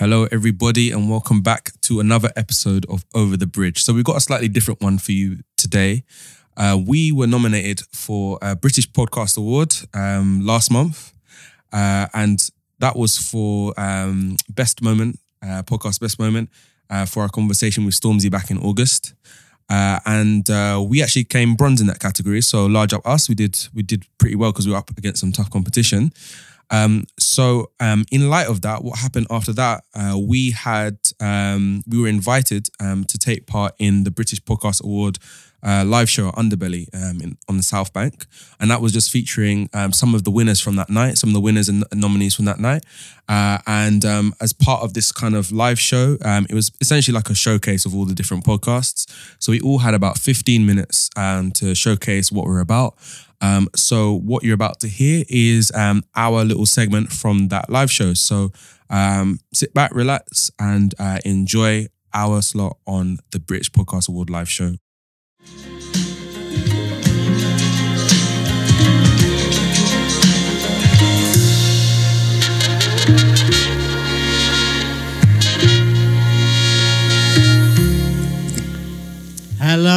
Hello, everybody, and welcome back to another episode of Over the Bridge. So, we've got a slightly different one for you today. Uh, we were nominated for a British Podcast Award um, last month, uh, and that was for um, Best Moment, uh, Podcast Best Moment, uh, for our conversation with Stormzy back in August. Uh, and uh, we actually came bronze in that category. So large up us, we did we did pretty well because we were up against some tough competition. Um, so, um, in light of that, what happened after that? Uh, we had um, we were invited um, to take part in the British Podcast Award uh, live show Underbelly um, in, on the South Bank, and that was just featuring um, some of the winners from that night, some of the winners and nominees from that night. Uh, and as part of this kind of live show, it was essentially like a showcase of all the different podcasts. So we all had about 15 minutes to showcase what we're about. Um, so what you're about to hear is um, our little segment from that live show. So um, sit back, relax, and uh, enjoy our slot on the British Podcast Award live show.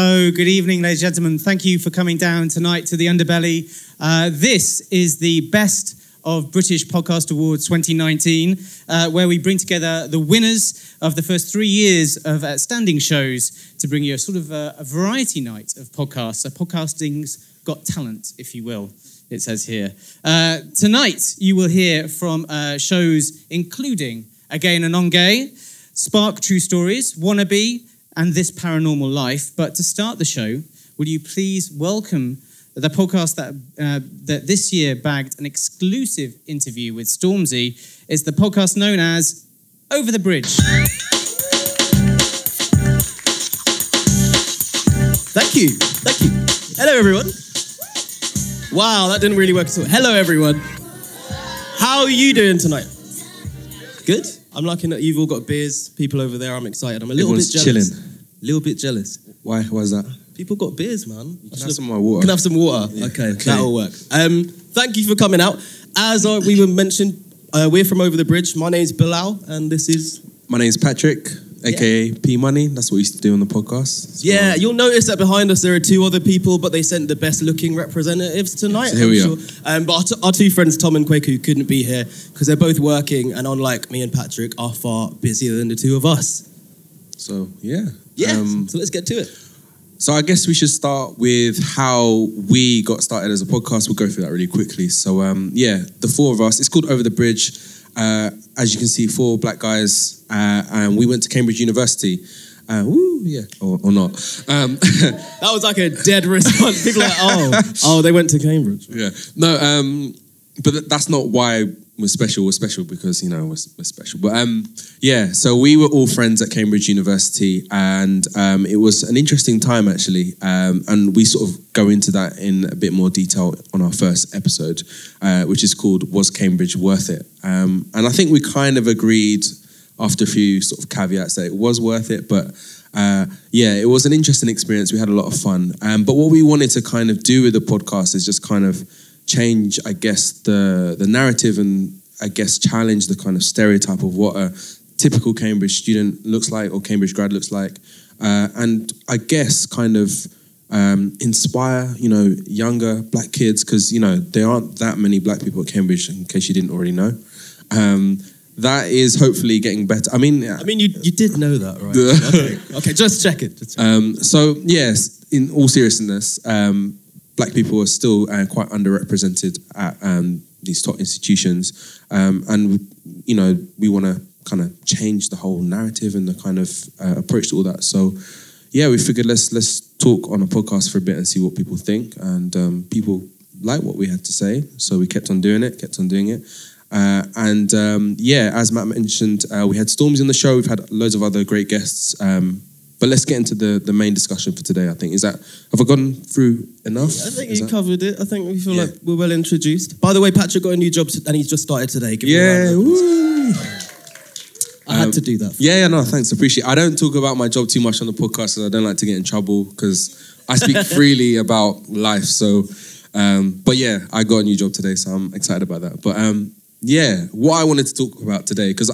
Hello, good evening, ladies and gentlemen. Thank you for coming down tonight to the Underbelly. Uh, this is the best of British Podcast Awards 2019, uh, where we bring together the winners of the first three years of outstanding shows to bring you a sort of a, a variety night of podcasts. So, podcasting's got talent, if you will, it says here. Uh, tonight, you will hear from uh, shows including Again and On Gay, Spark True Stories, Wannabe, and This Paranormal Life. But to start the show, will you please welcome the podcast that, uh, that this year bagged an exclusive interview with Stormzy? It's the podcast known as Over the Bridge. Thank you. Thank you. Hello, everyone. Wow, that didn't really work at all. Hello, everyone. How are you doing tonight? Good? I'm liking that you've all got beers. People over there, I'm excited. I'm a little Everyone's bit jealous. chilling. A little bit jealous. Why? Why is that? People got beers, man. You can have some of my water. Can have some water. Okay, Okay. that'll work. Um, thank you for coming out. As uh, we were mentioned, uh, we're from over the bridge. My name's Bilal, and this is. My name's Patrick, aka P Money. That's what we used to do on the podcast. Yeah, you'll notice that behind us there are two other people, but they sent the best looking representatives tonight. So here I'm we sure. Um, but our, t- our two friends, Tom and Kwaku, couldn't be here because they're both working, and unlike me and Patrick, are far busier than the two of us. So yeah. Yeah, Um, so let's get to it. So I guess we should start with how we got started as a podcast. We'll go through that really quickly. So um, yeah, the four of us. It's called Over the Bridge. Uh, as you can see, four black guys, uh, and we went to Cambridge University. Uh, woo, yeah, or, or not. Um, That was like a dead response. People like, oh, oh, they went to Cambridge. yeah, no, um, but that's not why we're special. We're special because you know we're, we're special. But um, yeah, so we were all friends at Cambridge University, and um, it was an interesting time actually. Um, and we sort of go into that in a bit more detail on our first episode, uh, which is called "Was Cambridge Worth It?" Um, and I think we kind of agreed after a few sort of caveats that it was worth it, but. Uh, yeah, it was an interesting experience. We had a lot of fun. Um, but what we wanted to kind of do with the podcast is just kind of change, I guess, the the narrative and I guess challenge the kind of stereotype of what a typical Cambridge student looks like or Cambridge grad looks like, uh, and I guess kind of um, inspire you know younger black kids because you know there aren't that many black people at Cambridge in case you didn't already know. Um, that is hopefully getting better. I mean, I mean, you, you did know that, right? okay. okay, just check it. Just check it. um, so yes, in all seriousness, um, black people are still uh, quite underrepresented at um, these top institutions, um, and you know we want to kind of change the whole narrative and the kind of uh, approach to all that. So yeah, we figured let's let's talk on a podcast for a bit and see what people think, and um, people like what we had to say, so we kept on doing it, kept on doing it. Uh, and um, yeah, as Matt mentioned, uh, we had Stormzy on the show. We've had loads of other great guests. Um, but let's get into the, the main discussion for today. I think is that have I gone through enough? I think Is you that- covered it. I think we feel Yeah. like we're well introduced. By the way, Patrick got a new job t- and he's just started today. Give him a Yeah, round of applause. woo. I had Um, to do that. yeah, yeah. No, thanks. Appreciate. it. I don't talk about my job too much on the podcast because I don't like to get in trouble because I speak freely about life. So, um, but yeah, I got a new job today, so I'm excited about that. But um, yeah, what I wanted to talk about today because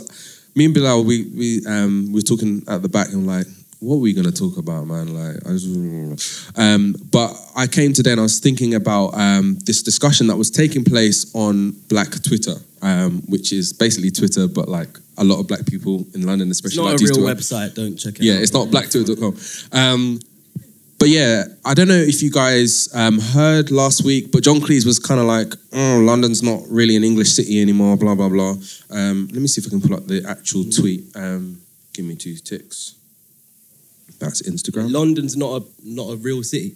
me and Bilal, we we um we were talking at the back and like, what were we gonna talk about, man? Like, I just, um, but I came today and I was thinking about um this discussion that was taking place on Black Twitter, um, which is basically Twitter, but like a lot of black people in London, It's especially not like a real to website. Don't check it. Yeah, out. it's not blacktwitter.com. Um, but yeah, I don't know if you guys um, heard last week, but John Cleese was kind of like, oh, London's not really an English city anymore, blah, blah, blah. Um, let me see if I can pull up the actual tweet. Um, give me two ticks. That's Instagram. London's not a not a real city.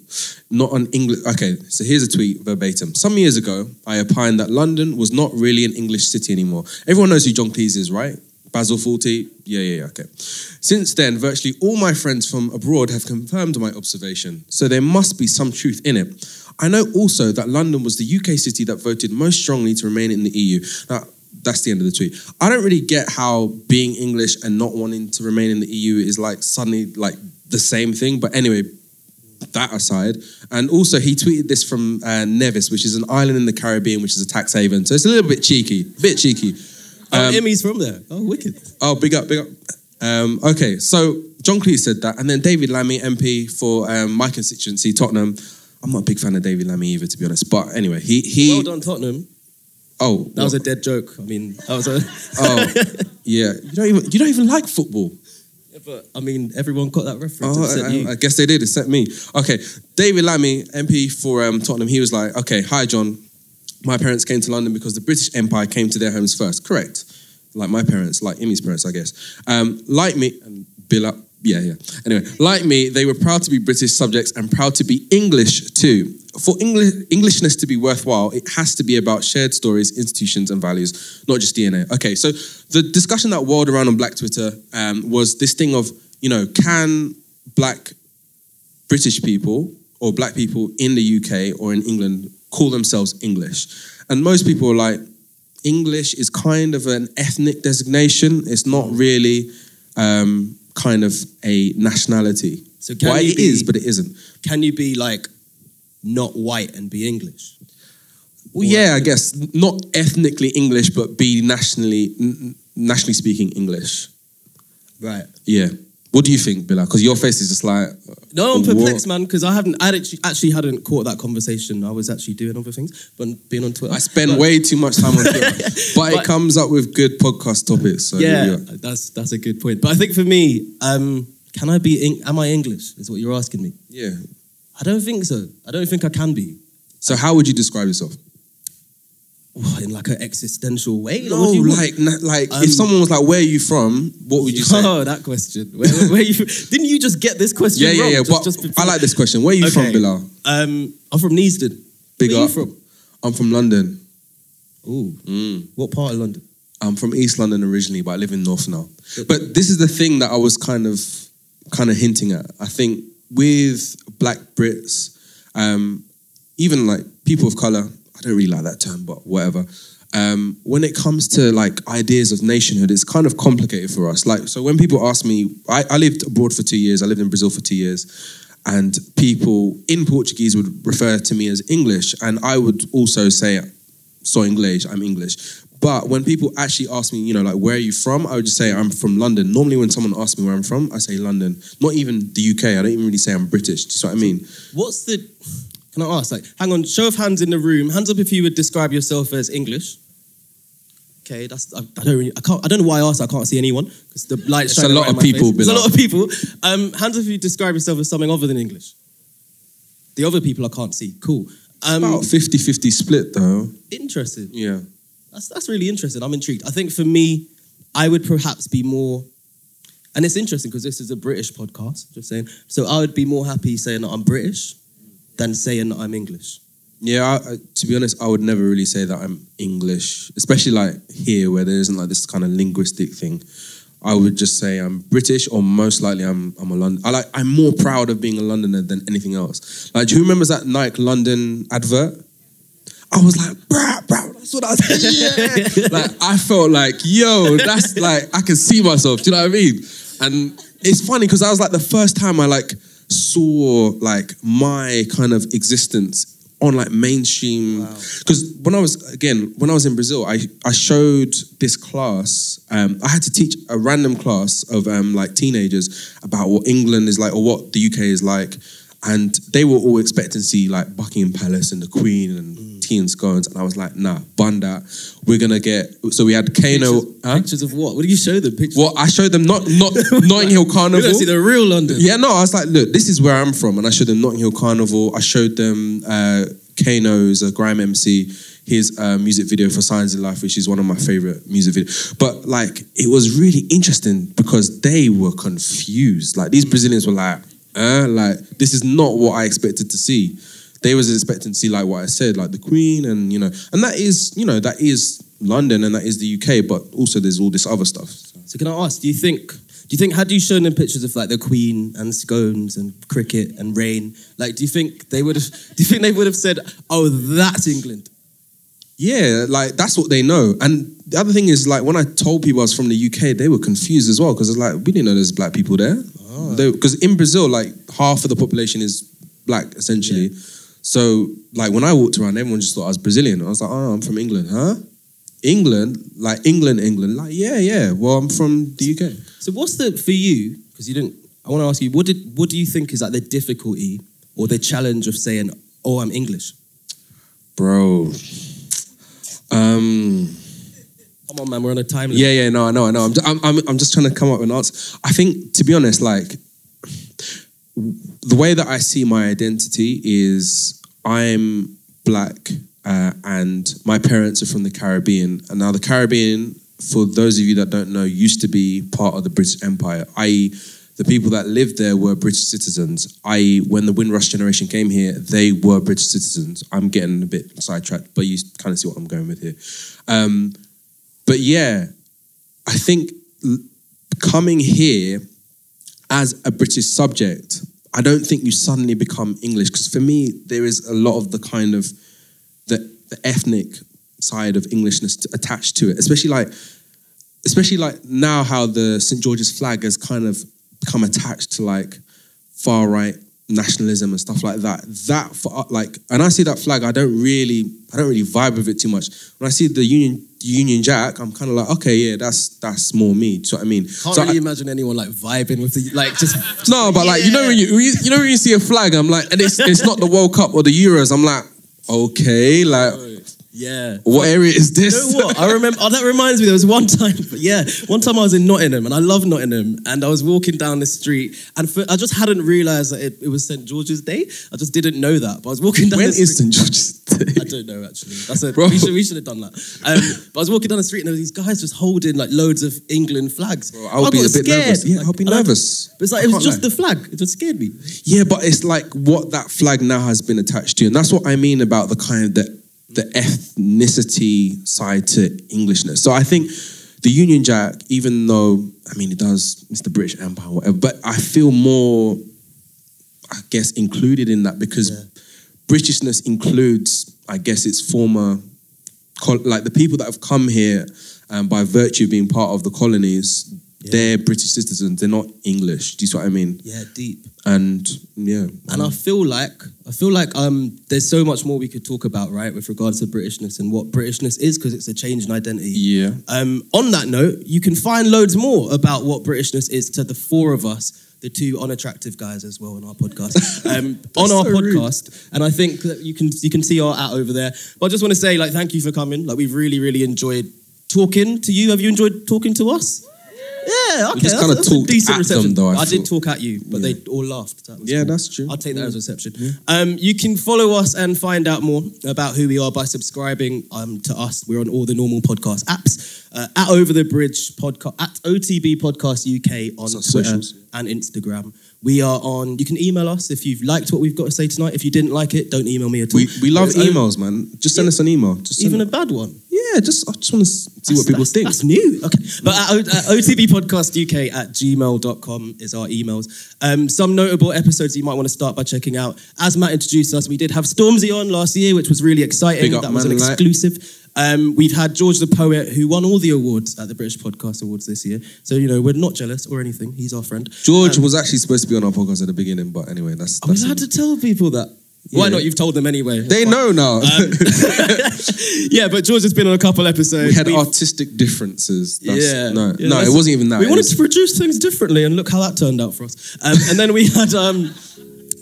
Not an English. Okay, so here's a tweet verbatim. Some years ago, I opined that London was not really an English city anymore. Everyone knows who John Cleese is, right? Basil Fawlty. Yeah, yeah, yeah. Okay. Since then, virtually all my friends from abroad have confirmed my observation. So there must be some truth in it. I know also that London was the UK city that voted most strongly to remain in the EU. Now, that's the end of the tweet. I don't really get how being English and not wanting to remain in the EU is like suddenly like the same thing. But anyway, that aside, and also he tweeted this from uh, Nevis, which is an island in the Caribbean, which is a tax haven. So it's a little bit cheeky, bit cheeky. Oh, Um, Emmy's from there. Oh, wicked. Oh, big up, big up. Um, okay, so John Cleese said that, and then David Lammy, MP for um, my constituency, Tottenham. I'm not a big fan of David Lammy either, to be honest. But anyway, he he. Well done, Tottenham. Oh, That was a dead joke. I mean, that was a. oh, yeah. You don't even you don't even like football. Yeah, but I mean, everyone got that reference. Oh, I, you. I guess they did, except me. Okay, David Lammy, MP for um, Tottenham, he was like, okay, hi, John. My parents came to London because the British Empire came to their homes first. Correct. Like my parents, like Emmy's parents, I guess. Um, like me, and Bilal. Yeah, yeah. Anyway, like me, they were proud to be British subjects and proud to be English too. For English, Englishness to be worthwhile, it has to be about shared stories, institutions, and values, not just DNA. Okay, so the discussion that whirled around on Black Twitter um, was this thing of, you know, can black British people or black people in the UK or in England call themselves English? And most people are like, English is kind of an ethnic designation. It's not really um, kind of a nationality. So you it be- is, but it isn't. Can you be like not white and be English? Well, yeah, I guess not ethnically English, but be nationally n- nationally speaking English. Right. Yeah. What do you think, Bilal? Because your face is just like No, I'm perplexed, man, because I haven't, I actually, actually hadn't caught that conversation. I was actually doing other things, but being on Twitter. I spend But- way too much time on Twitter, but, it comes up with good podcast topics. So yeah, that's that's a good point. But I think for me, um, can I be? Am I English? Is what you're asking me. yeah. I don't think so. I don't think I can be. So how would you describe yourself? In like an existential way. No, you like na- like Um, if someone was like, "Where are you from?" What would you say? Oh, that question. Where, where you? Didn't you just get this question yeah, yeah, wrong? yeah. Just- but just before- I like this question. Where are you from, Okay. Bilal? Um, I'm from Neasden. Big Where are up. you from? I'm from London. Ooh, Mm. what part of London? I'm from East London originally, but I live in North now. But this is the thing that I was kind of kind of hinting at. I think with Black Brits, um, even like people of color, I don't really like that term, but whatever. Um, when it comes to like ideas of nationhood, it's kind of complicated for us. Like, so when people ask me, I, I lived abroad for two years. I lived in Brazil for two years, and people in Portuguese would refer to me as English, and I would also say sou English," I'm English. But when people actually ask me, you know, like, where are you from? I would just say, I'm from London. Normally, when someone asks me where I'm from, I say London. Not even the UK. I don't even really say I'm British. Do you see what I mean? What's the? Can I ask? Like, hang on. Show of hands in the room. Hands up if you would describe yourself as English. Okay, that's. I, I don't really. I can't. I don't know why I asked. I can't see anyone because the light's It's a lot right of people. There's a lot of people. Um, hands up if you describe yourself as something other than English. The other people I can't see. Cool. Um, About 50 50 split, though. interesting. Yeah. That's that's really interesting. I'm intrigued. I think for me, I would perhaps be more, and it's interesting because this is a British podcast. Just saying. So I would be more happy saying that I'm British than saying I'm English. Yeah, I, to be honest, I would never really say that I'm English, especially like here where there isn't like this kind of linguistic thing. I would just say I'm British, or most likely I'm I'm a London. I like I'm more proud of being a Londoner than anything else. Like, do you remember that Nike London advert? I was like, bruh, bruh, that's what I was yeah. like, I felt like, yo, that's like, I can see myself. Do you know what I mean? And it's funny because I was like the first time I like saw like my kind of existence on like mainstream. Because when I was again when I was in Brazil, I I showed this class. Um, I had to teach a random class of um, like teenagers about what England is like or what the UK is like, and they were all expecting to see like Buckingham Palace and the Queen and tea and scones, and I was like, nah, bun that. We're gonna get. So we had Kano. Pictures, Huh? pictures of what? What do you show them? Pictures. Well, I showed them not not Notting Hill Carnival. don't see the real London. Yeah, no, I was like, look, this is where I'm from, and I showed them Notting Hill Carnival. I showed them uh, Kano's a grime MC, his uh, music video for Signs in Life, which is one of my favorite music videos. But like, it was really interesting because they were confused. Like these Brazilians were like, uh, like this is not what I expected to see. They was expecting to see like what I said, like the Queen, and you know, and that is, you know, that is London and that is the UK, but also there's all this other stuff. So can I ask? Do you think? Do you think? Had you shown them pictures of like the Queen and scones and cricket and rain? Like, do you think they would have? Do you think they would have said, "Oh, that's England"? Yeah, like that's what they know. And the other thing is, like, when I told people I was from the UK, they were confused as well because it's like we didn't know there's black people there. Ah. Because in Brazil, like half of the population is black essentially. So, like, when I walked around, everyone just thought I was Brazilian. I was like, oh, I'm from England, huh? England, like England, England, like yeah, yeah. Well, I'm from the UK. So what's the for you? Because you didn't. I want to ask you. What did? What do you think is like the difficulty or the challenge of saying, "Oh, I'm English"? bro. Um. Come on, man. We're on a time limit. Yeah, yeah, no, I know, I know. I'm, I'm, I'm, I'm just trying to come up with an answer. I think, to be honest, like the way that I see my identity is I'm black uh, and my parents are from the Caribbean. And now the Caribbean, for those of you that don't know, used to be part of the British Empire, i.e., the people that lived there were British citizens. I.e., when the Windrush generation came here, they were British citizens. I'm getting a bit sidetracked, but you kind of see what I'm going with here. Um, but yeah, I think coming here as a British subject, I don't think you suddenly become English because for me there is a lot of the kind of the, the ethnic side of Englishness t- attached to it, especially like especially like now how the St George's flag has kind of become attached to like far right nationalism and stuff like that. That for like, and I see that flag, I don't really, I don't really vibe with it too much. When I see the Union Union Jack, I'm kind of like, okay, yeah, that's that's more me. Do you know what I mean? Can't So really I- imagine anyone like vibing with the like just. no, but like you know when you when you you know when you see a flag, I'm like, and it's it's not the World Cup or the Euros. I'm like, okay, like Yeah. what area is You this? know what? I remember. Oh, that reminds me. There was one time. Yeah, one time I was in Nottingham, and I love Nottingham. And I was walking down the street, and for, I just hadn't realised that it, it was St George's Day. I just didn't know that. But I was walking down. when the is. St George's Day? I don't know actually. That's a, Bro. we should we should have done that. Um, but I was walking down the street and there were these guys just holding like loads of England flags. I would be got a bit scared. nervous. Yeah, Like, I'll be I- nervous. But it's like I it was just lie. the flag. It just scared me. Yeah, but it's like what that flag now has been attached to, and that's what I mean about the kind of the the ethnicity side to Englishness. So I think the Union Jack, even though I mean it does, it's the British Empire, whatever, but I feel more, I guess, included in that because Britishness includes, I guess, its former, like the people that have come here um, by virtue of being part of the colonies. They're British citizens. They're not English. Do you see what I mean? Yeah, deep. And yeah, And I feel like I feel like um, there's so much more we could talk about, right, with regards to Britishness and what Britishness is, because it's a change in identity. yeah, Um, on that note, you can find loads more about what Britishness is to the four of us, the two unattractive guys as well on our podcast, um, on our so rude. podcast. And I think that you can you can see our at over there. But I just want to say, like, thank you for coming. Like, we've really really enjoyed talking to you. Have you enjoyed talking to us? Yeah, okay. just that's- kinda a talked decent at reception. them, though, I did thought. talk at you, but Yeah. they all laughed. That was yeah, cool. that's true. I'll take that as a reception. Um, you can follow us and find out more about who we are by subscribing um, to us. We're on all the normal podcast apps. Uh, at Over the Bridge podcast, at OTB Podcast UK on It's Twitter socials. and Instagram. We are on. You can email us if you've liked what we've got to say tonight. If you didn't like it, don't email me at all. We we love There's emails, man. Just send us an email. Just send even a bad one. Yeah. Just I just want to see what people That's- think. That's new. Okay. But at, O- at otbpodcastuk at gmail.com is our emails. Um, some notable episodes you might want to start by checking out. As Matt introduced us, we did have Stormzy on last year, which was really exciting. Up, that was an like- exclusive. Um, we've had George the Poet, who won all the awards at the British Podcast Awards this year. So, you know, we're not jealous or anything. He's our friend. George was actually supposed to be on our podcast at the beginning, but anyway, that's that's allowed to tell people that? Why not? You've told them anyway. They know now. yeah, but George has been on a couple episodes. we had We've- artistic differences. That's, yeah, No, Yeah, no, it that's- wasn't even that. We It wanted was- to produce things differently, and look how that turned out for us. Um, and then we had, um,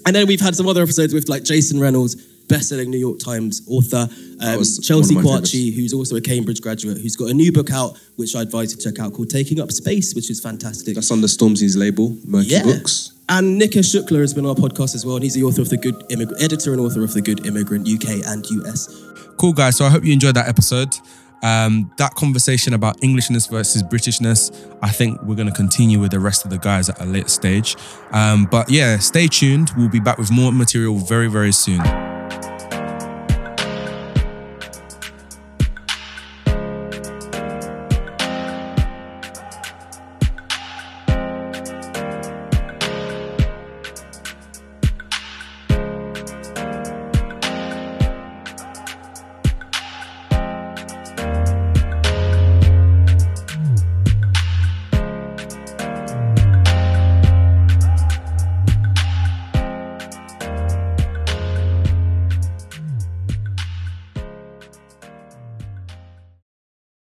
and then we've had some other episodes with like Jason Reynolds, best-selling New York Times author, um, was Chelsea one of my Kwakye, who's also a Cambridge graduate, who's got a new book out, which I advise you to check out, called "Taking Up Space," which is fantastic. That's under Stormzy's label, Merky Yeah. Books. And Nikesh Shukla has been on our podcast as well, and he's the author of the Good Immig- editor and author of the Good Immigrant UK and US. Cool, guys. So I hope you enjoyed that episode. Um, that conversation about Englishness versus Britishness, I think we're going to continue with the rest of the guys at a later stage. Um, but yeah, stay tuned. We'll be back with more material very, very soon.